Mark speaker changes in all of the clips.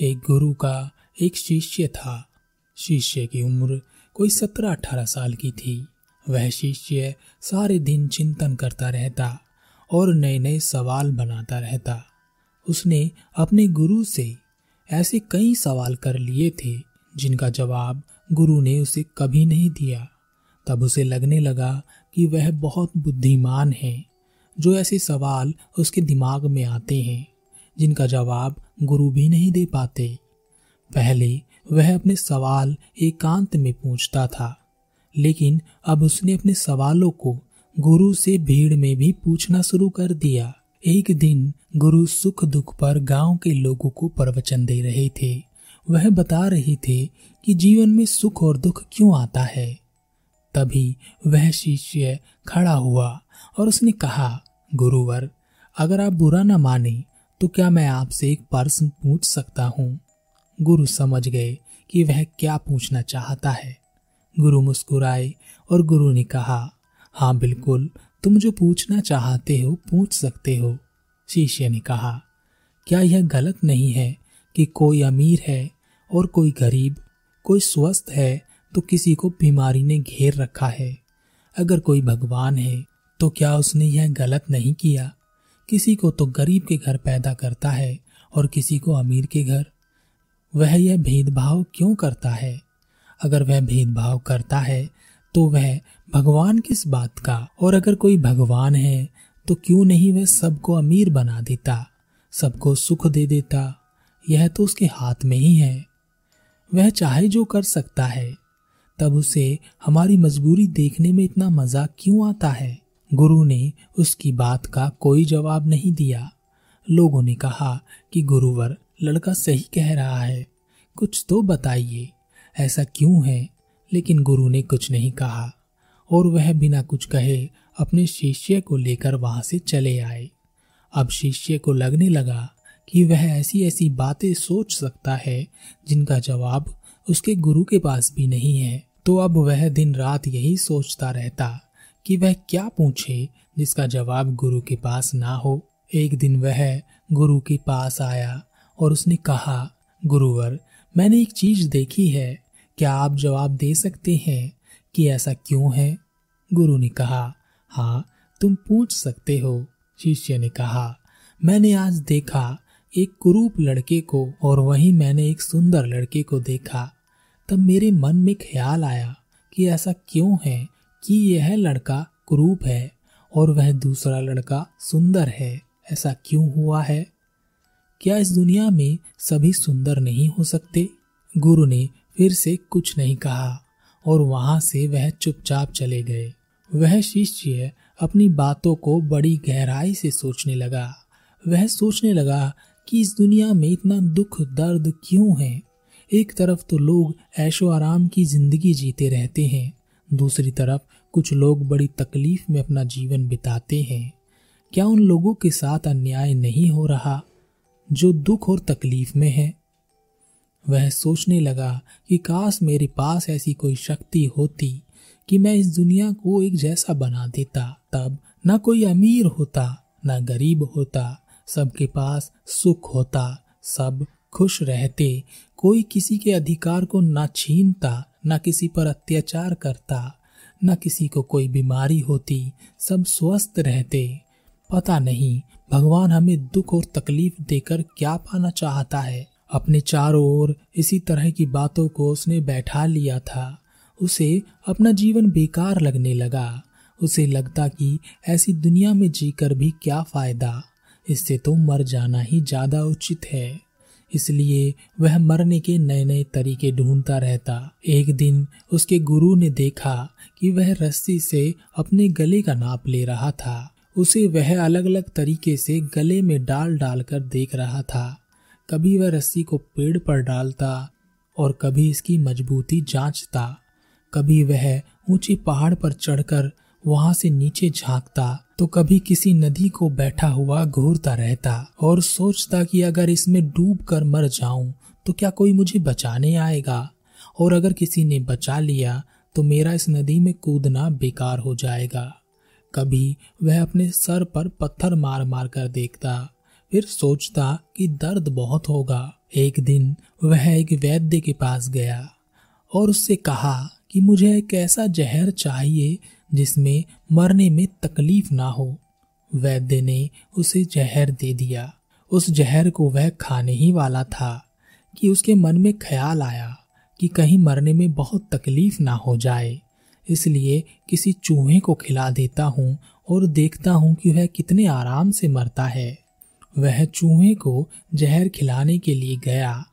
Speaker 1: एक गुरु का एक शिष्य था। शिष्य की उम्र कोई सत्रह अठारह साल की थी। वह शिष्य सारे दिन चिंतन करता रहता और नए नए सवाल बनाता रहता। उसने अपने गुरु से ऐसे कई सवाल कर लिए थे, जिनका जवाब गुरु ने उसे कभी नहीं दिया। तब उसे लगने लगा कि वह बहुत बुद्धिमान है, जो ऐसे सवाल उसके दिमाग में आते हैं। जिनका जवाब गुरु भी नहीं दे पाते। पहले वह अपने सवाल एकांत में पूछता था, लेकिन अब उसने अपने सवालों को गुरु से भीड़ में भी पूछना शुरू कर दिया। एक दिन गुरु सुख दुख पर गाँव के लोगों को प्रवचन दे रहे थे। वह बता रहे थे कि जीवन में सुख और दुख क्यों आता है। तभी वह शिष्य खड़ा हुआ और उसने कहा, गुरुवर, अगर आप बुरा न माने तो क्या मैं आपसे एक प्रश्न पूछ सकता हूँ? गुरु समझ गए कि वह क्या पूछना चाहता है। गुरु मुस्कुराए और गुरु ने कहा हाँ बिल्कुल, तुम जो पूछना चाहते हो, पूछ सकते हो। शिष्य ने कहा, क्या यह गलत नहीं है कि कोई अमीर है और कोई गरीब, कोई स्वस्थ है तो किसी को बीमारी ने घेर रखा है? अगर कोई भगवान है तो क्या उसने यह गलत नहीं किया? किसी को तो गरीब के घर पैदा करता है और किसी को अमीर के घर। वह यह भेदभाव क्यों करता है? अगर वह भेदभाव करता है तो वह भगवान किस बात का? और अगर कोई भगवान है तो क्यों नहीं वह सबको अमीर बना देता, सबको सुख दे देता? यह तो उसके हाथ में ही है। वह चाहे जो कर सकता है, तब उसे हमारी मजबूरी देखने में इतना मज़ा क्यों आता है? गुरु ने उसकी बात का कोई जवाब नहीं दिया। लोगों ने कहा कि गुरुवर लड़का सही कह रहा है। कुछ तो बताइए, ऐसा क्यों है? लेकिन गुरु ने कुछ नहीं कहा और वह बिना कुछ कहे अपने शिष्य को लेकर वहाँ से चले आए। अब शिष्य को लगने लगा कि वह ऐसी ऐसी बातें सोच सकता है जिनका जवाब उसके गुरु के पास भी नहीं है। तो अब वह दिन रात यही सोचता रहता। कि वह क्या पूछे जिसका जवाब गुरु के पास ना हो। एक दिन वह गुरु के पास आया और उसने कहा, गुरुवर, मैंने एक चीज़ देखी है। क्या आप जवाब दे सकते हैं कि ऐसा क्यों है? गुरु ने कहा हाँ तुम पूछ सकते हो। शिष्य ने कहा, मैंने आज देखा एक कुरूप लड़के को और वहीं मैंने एक सुंदर लड़के को देखा। तब मेरे मन में ख्याल आया कि ऐसा क्यों है। कि यह लड़का क्रूप है और वह दूसरा लड़का सुंदर है। ऐसा क्यों हुआ है? क्या इस दुनिया में सभी सुंदर नहीं हो सकते? गुरु ने फिर से कुछ नहीं कहा और वहाँ से वह चुपचाप चले गए। वह शिष्य अपनी बातों को बड़ी गहराई से सोचने लगा। वह सोचने लगा कि इस दुनिया में इतना दुख दर्द क्यों है? एक तरफ़ तो लोग ऐशो आराम की ज़िंदगी जीते रहते हैं दूसरी तरफ़, कुछ लोग बड़ी तकलीफ़ में अपना जीवन बिताते हैं। क्या उन लोगों के साथ अन्याय नहीं हो रहा, जो दुख और तकलीफ़ में है? वह सोचने लगा कि काश मेरे पास ऐसी कोई शक्ति होती कि मैं इस दुनिया को एक जैसा बना देता। तब न कोई अमीर होता, न गरीब होता, सबके पास सुख होता, सब खुश रहते, कोई किसी के अधिकार को ना छीनता न किसी पर अत्याचार करता, न किसी को कोई बीमारी होती, सब स्वस्थ रहते। पता नहीं, भगवान हमें दुख और तकलीफ़ देकर क्या पाना चाहता है। अपने चारों ओर इसी तरह की बातों को उसने बैठा लिया था। उसे अपना जीवन बेकार लगने लगा। उसे लगता कि ऐसी दुनिया में जीकर भी क्या फ़ायदा। इससे तो मर जाना ही ज़्यादा उचित है। इसलिए वह मरने के नए नए तरीके ढूंढता रहता। एक दिन उसके गुरु ने देखा कि वह रस्सी से अपने गले का नाप ले रहा था। उसे वह अलग अलग तरीके से गले में डाल डाल कर देख रहा था। कभी वह रस्सी को पेड़ पर डालता और कभी इसकी मजबूती जांचता। कभी वह ऊँचे पहाड़ पर चढ़कर वहाँ से नीचे झांकता तो कभी किसी नदी को बैठा हुआ घूरता रहता और सोचता कि अगर इसमें डूब कर मर जाऊँ तो क्या कोई मुझे बचाने आएगा? और अगर किसी ने बचा लिया तो मेरा इस नदी में कूदना बेकार हो जाएगा। कभी वह अपने सर पर पत्थर मार मार कर देखता, फिर सोचता कि दर्द बहुत होगा। एक दिन वह एक वैद्य के पास गया और उससे कहा कि मुझे एक ऐसा जहर चाहिए जिसमें मरने में तकलीफ़ ना हो वैद्य ने उसे जहर दे दिया। उस जहर को वह खाने ही वाला था कि उसके मन में ख्याल आया कि कहीं मरने में बहुत तकलीफ़ ना हो जाए। इसलिए किसी चूहे को खिला देता हूँ और देखता हूँ कि वह कितने आराम से मरता है। वह चूहे को जहर खिलाने के लिए गया,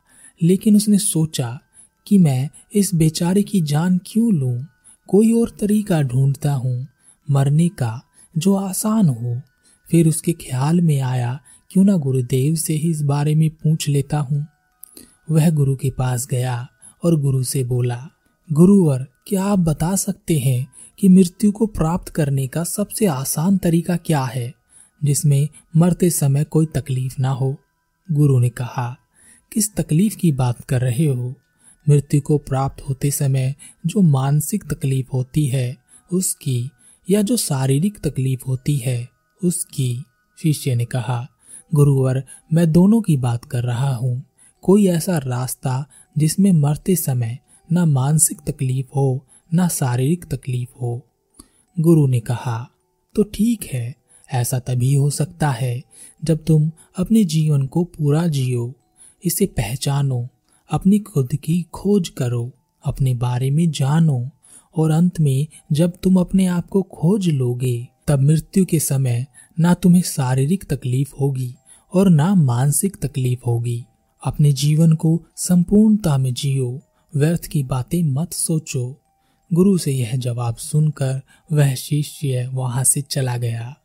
Speaker 1: लेकिन उसने सोचा कि मैं इस बेचारे की जान क्यों लूँ? कोई और तरीका ढूंढता हूँ, मरने का, जो आसान हो। फिर उसके ख्याल में आया, क्यों ना गुरुदेव से ही इस बारे में पूछ लेता हूँ। वह गुरु के पास गया और गुरु से बोला, गुरुवर, क्या आप बता सकते हैं कि मृत्यु को प्राप्त करने का सबसे आसान तरीका क्या है, जिसमें मरते समय कोई तकलीफ़ ना हो? गुरु ने कहा, किस तकलीफ़ की बात कर रहे हो? मृत्यु को प्राप्त होते समय जो मानसिक तकलीफ़ होती है, उसकी, या जो शारीरिक तकलीफ़ होती है, उसकी, शिष्य ने कहा, गुरुवर, मैं दोनों की बात कर रहा हूँ। कोई ऐसा रास्ता जिसमें मरते समय ना मानसिक तकलीफ़ हो, ना शारीरिक तकलीफ़ हो? गुरु ने कहा तो ठीक है, ऐसा तभी हो सकता है जब तुम अपने जीवन को पूरा जियो, इसे पहचानो अपनी खुद की खोज करो, अपने बारे में जानो और अंत में जब तुम अपने आप को खोज लोगे, तब मृत्यु के समय ना तुम्हें शारीरिक तकलीफ़ होगी और ना मानसिक तकलीफ़ होगी। अपने जीवन को संपूर्णता में जियो, व्यर्थ की बातें मत सोचो। गुरु से यह जवाब सुनकर वह शिष्य वहाँ से चला गया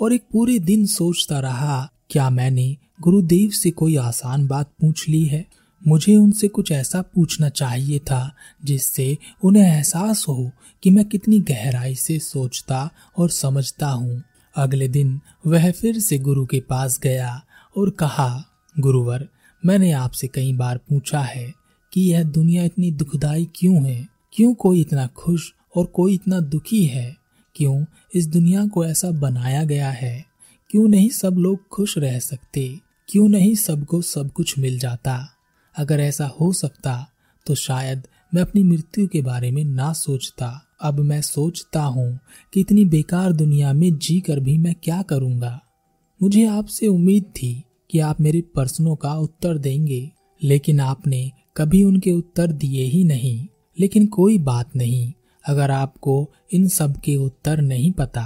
Speaker 1: और एक पूरे दिन सोचता रहा, क्या मैंने गुरुदेव से कोई आसान बात पूछ ली है? मुझे उनसे कुछ ऐसा पूछना चाहिए था जिससे उन्हें एहसास हो कि मैं कितनी गहराई से सोचता और समझता हूँ। अगले दिन वह फिर से गुरु के पास गया और कहा, गुरुवर, मैंने आपसे कई बार पूछा है कि यह दुनिया इतनी दुखदाई क्यों है? क्यों कोई इतना खुश और कोई इतना दुखी है? क्यों इस दुनिया को ऐसा बनाया गया है? क्यों नहीं सब लोग खुश रह सकते? क्यों नहीं सबको सब कुछ मिल जाता? अगर ऐसा हो सकता तो शायद मैं अपनी मृत्यु के बारे में ना सोचता। अब मैं सोचता हूँ कि इतनी बेकार दुनिया में जी कर भी मैं क्या करूँगा। मुझे आपसे उम्मीद थी कि आप मेरे प्रश्नों का उत्तर देंगे, लेकिन आपने कभी उनके उत्तर दिए ही नहीं। लेकिन कोई बात नहीं, अगर आपको इन सब के उत्तर नहीं पता,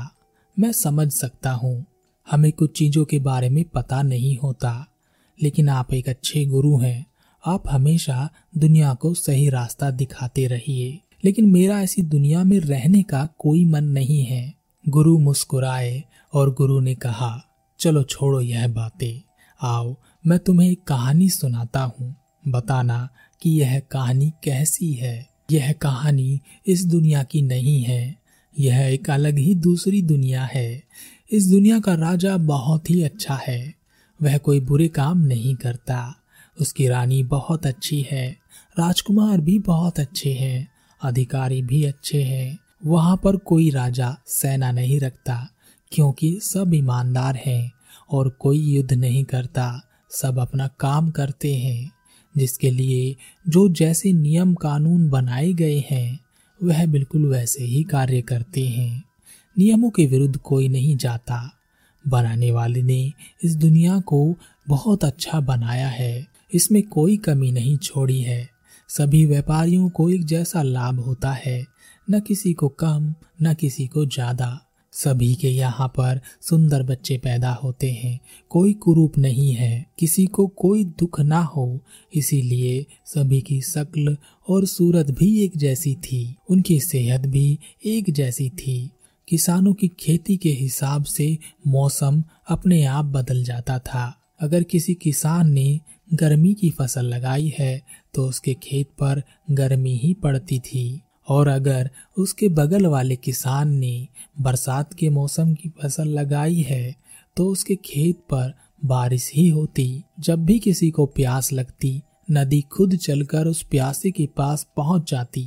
Speaker 1: मैं समझ सकता हूँ। हमें कुछ चीज़ों के बारे में पता नहीं होता, लेकिन आप एक अच्छे गुरु हैं। आप हमेशा दुनिया को सही रास्ता दिखाते रहिए। लेकिन मेरा ऐसी दुनिया में रहने का कोई मन नहीं है। गुरु मुस्कुराए और गुरु ने कहा, चलो छोड़ो यह बातें। आओ, मैं तुम्हें एक कहानी सुनाता हूँ। बताना कि यह कहानी कैसी है। यह कहानी इस दुनिया की नहीं है। यह एक अलग ही दूसरी दुनिया है। इस दुनिया का राजा बहुत ही अच्छा है। वह कोई बुरे काम नहीं करता। उसकी रानी बहुत अच्छी है। राजकुमार भी बहुत अच्छे हैं। अधिकारी भी अच्छे हैं। वहाँ पर कोई राजा सेना नहीं रखता, क्योंकि सब ईमानदार हैं और कोई युद्ध नहीं करता। सब अपना काम करते हैं, जिसके लिए जो जैसे नियम कानून बनाए गए हैं, वह बिल्कुल वैसे ही कार्य करते हैं। नियमों के विरुद्ध कोई नहीं जाता। बनाने वाले ने इस दुनिया को बहुत अच्छा बनाया है। इसमें कोई कमी नहीं छोड़ी है। सभी व्यापारियों को एक जैसा लाभ होता है। न किसी को कम, न किसी को ज़्यादा। सभी के यहाँ पर सुंदर बच्चे पैदा होते हैं। कोई कुरूप नहीं है। किसी को कोई दुख ना हो। इसीलिए सभी की शक्ल और सूरत भी एक जैसी थी। उनकी सेहत भी एक जैसी थी। किसानों की खेती के हिसाब से मौसम अपने आप बदल जाता था। अगर किसी किसान ने गर्मी की फ़सल लगाई है तो उसके खेत पर गर्मी ही पड़ती थी। और अगर उसके बगल वाले किसान ने बरसात के मौसम की फ़सल लगाई है तो उसके खेत पर बारिश ही होती। जब भी किसी को प्यास लगती, नदी खुद चलकर उस प्यासे के पास पहुँच जाती,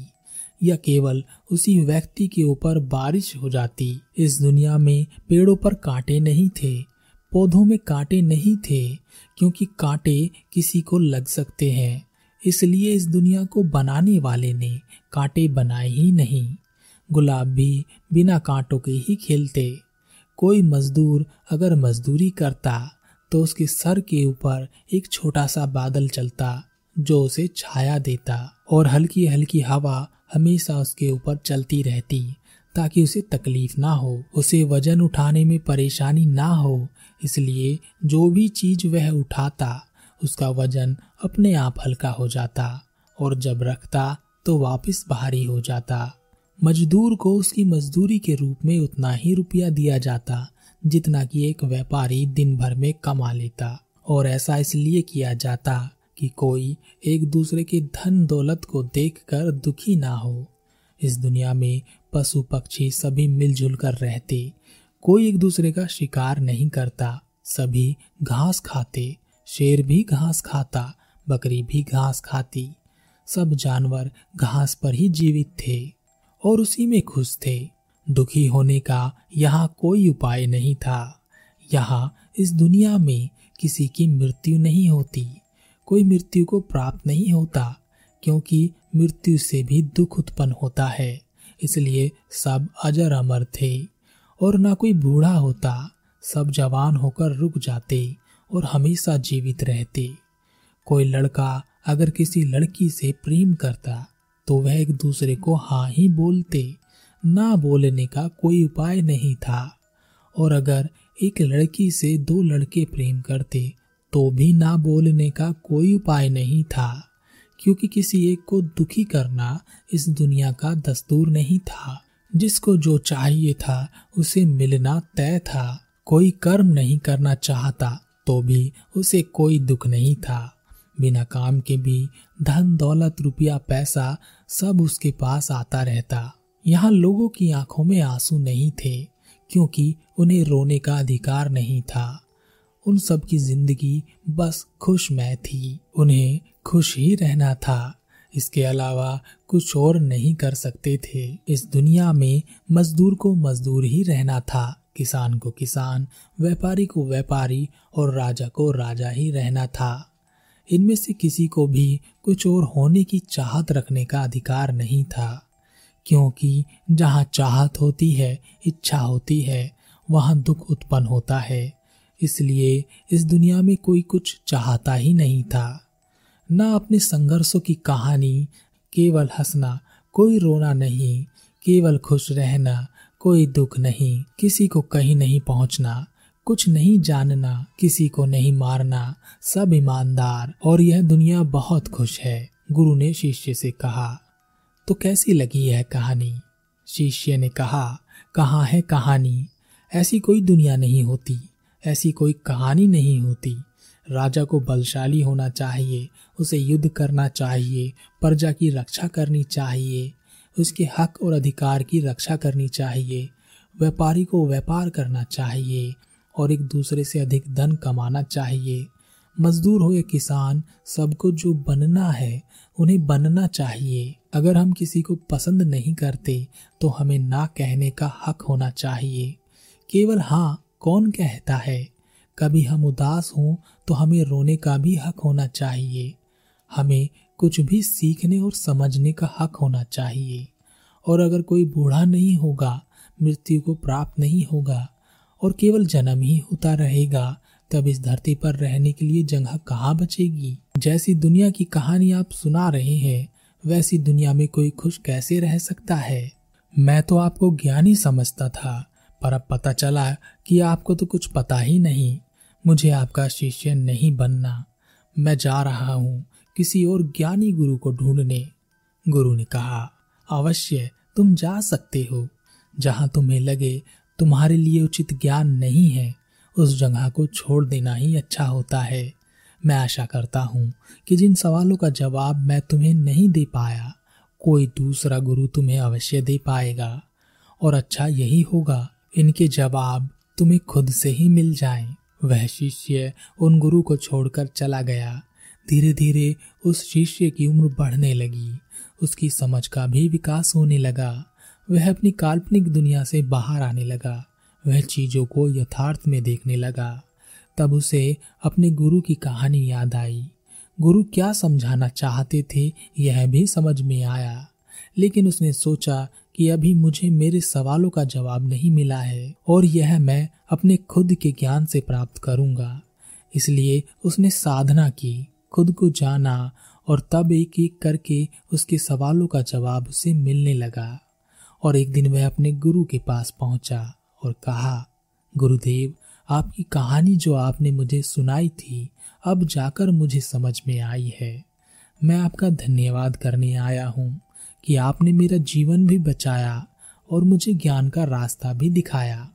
Speaker 1: या केवल उसी व्यक्ति के ऊपर बारिश हो जाती। इस दुनिया में पेड़ों पर कांटे नहीं थे पौधों में कांटे नहीं थे, क्योंकि कांटे किसी को लग सकते हैं। इसलिए इस दुनिया को बनाने वाले ने कांटे बनाए ही नहीं। गुलाब भी बिना कांटों के ही खेलते। कोई मजदूर अगर मजदूरी करता तो उसके सर के ऊपर एक छोटा सा बादल चलता, जो उसे छाया देता, और हल्की हल्की हवा हमेशा उसके ऊपर चलती रहती, ताकि उसे तकलीफ़ ना हो। उसे वज़न उठाने में परेशानी ना हो इसलिए जो भी चीज़ वह उठाता, उसका वज़न अपने आप हल्का हो जाता और जब रखता तो वापस भारी हो जाता। मजदूर को उसकी मजदूरी के रूप में उतना ही रुपया दिया जाता, जितना कि एक व्यापारी दिन भर में कमा लेता। और ऐसा इसलिए किया जाता कि कोई एक दूसरे के धन दौलत को देखकर दुखी ना हो। इस दुनिया में पशु पक्षी सभी मिलजुल कर रहते कोई एक दूसरे का शिकार नहीं करता। सभी घास खाते, शेर भी घास खाता, बकरी भी घास खाती। सब जानवर घास पर ही जीवित थे और उसी में खुश थे। दुखी होने का यहाँ कोई उपाय नहीं था। यहाँ इस दुनिया में किसी की मृत्यु नहीं होती। कोई मृत्यु को प्राप्त नहीं होता, क्योंकि मृत्यु से भी दुख उत्पन्न होता है। इसलिए सब अजर अमर थे। और ना कोई बूढ़ा होता। सब जवान होकर रुक जाते और हमेशा जीवित रहते। कोई लड़का अगर किसी लड़की से प्रेम करता तो वह एक दूसरे को हाँ ही बोलते। ना बोलने का कोई उपाय नहीं था। और अगर एक लड़की से दो लड़के प्रेम करते तो भी ना बोलने का कोई उपाय नहीं था। क्योंकि किसी एक को दुखी करना इस दुनिया का दस्तूर नहीं था। जिसको जो चाहिए था, उसे मिलना तय था। कोई कर्म नहीं करना चाहता तो भी उसे कोई दुख नहीं था। बिना काम के भी धन, दौलत, रुपया, पैसा सब उसके पास आता रहता। यहाँ लोगों की आँखों में आँसू नहीं थे, क्योंकि उन्हें रोने का अधिकार नहीं था। उन सब की ज़िंदगी बस खुशमय थी। उन्हें खुश ही रहना था। इसके अलावा कुछ और नहीं कर सकते थे। इस दुनिया में मजदूर को मजदूर ही रहना था। किसान को किसान, व्यापारी को व्यापारी और राजा को राजा ही रहना था। इनमें से किसी को भी कुछ और होने की चाहत रखने का अधिकार नहीं था। क्योंकि जहाँ चाहत होती है, इच्छा होती है, वहाँ दुख उत्पन्न होता है। इसलिए इस दुनिया में कोई कुछ चाहता ही नहीं था। न अपने संघर्षों की कहानी, केवल हंसना, कोई रोना नहीं, केवल खुश रहना, कोई दुख नहीं, किसी को कहीं नहीं पहुँचना, कुछ नहीं जानना, किसी को नहीं मारना, सब ईमानदार, और यह दुनिया बहुत खुश है, गुरु ने शिष्य से कहा। तो कैसी लगी यह कहानी? शिष्य ने कहा कहा है कहानी? ऐसी कोई दुनिया नहीं होती, ऐसी कोई कहानी नहीं होती। राजा को बलशाली होना चाहिए, उसे युद्ध करना चाहिए, प्रजा की रक्षा करनी चाहिए, उसके हक और अधिकार की रक्षा करनी चाहिए, व्यापारी को व्यापार करना चाहिए और एक दूसरे से अधिक धन कमाना चाहिए। मजदूर हो या किसान, सबको जो बनना है, उन्हें बनना चाहिए। अगर हम किसी को पसंद नहीं करते तो हमें ना कहने का हक होना चाहिए। केवल हाँ कौन कहता है? कभी हम उदास हों तो हमें रोने का भी हक होना चाहिए। हमें कुछ भी सीखने और समझने का हक होना चाहिए। और अगर कोई बूढ़ा नहीं होगा, मृत्यु को प्राप्त नहीं होगा, और केवल जन्म ही होता रहेगा, तब इस धरती पर रहने के लिए जगह कहाँ बचेगी? जैसी दुनिया की कहानी आप सुना रहे हैं, वैसी दुनिया में कोई खुश कैसे रह सकता है? मैं तो आपको ज्ञानी समझता था, पर अब पता चला कि आपको तो कुछ पता ही नहीं। मुझे आपका शिष्य नहीं बनना। मैं जा रहा हूँ किसी और ज्ञानी गुरु को ढूँढने। गुरु ने कहा, अवश्य, तुम जा सकते हो। जहाँ तुम्हें लगे, तुम्हारे लिए उचित ज्ञान नहीं है, उस जगह को छोड़ देना ही अच्छा होता है। मैं आशा करता हूँ कि जिन सवालों का जवाब मैं तुम्हें नहीं दे पाया, कोई दूसरा गुरु तुम्हें अवश्य दे पाएगा। और अच्छा यही होगा, इनके जवाब तुम्हें खुद से ही मिल जाएँ। वह शिष्य उन गुरु को छोड़कर चला गया। धीरे धीरे उस शिष्य की उम्र बढ़ने लगी। उसकी समझ का भी विकास होने लगा। वह अपनी काल्पनिक दुनिया से बाहर आने लगा। वह चीज़ों को यथार्थ में देखने लगा। तब उसे अपने गुरु की कहानी याद आई। गुरु क्या समझाना चाहते थे, यह भी समझ में आया। लेकिन उसने सोचा कि अभी मुझे मेरे सवालों का जवाब नहीं मिला है और यह मैं अपने खुद के ज्ञान से प्राप्त करूँगा। इसलिए उसने साधना की, खुद को जाना और तब एक एक करके उसके सवालों का जवाब उसे मिलने लगा। और एक दिन वह अपने गुरु के पास पहुँचा और कहा, गुरुदेव, आपकी कहानी जो आपने मुझे सुनाई थी, अब जाकर मुझे समझ में आई है। मैं आपका धन्यवाद करने आया हूँ। कि आपने मेरा जीवन भी बचाया और मुझे ज्ञान का रास्ता भी दिखाया।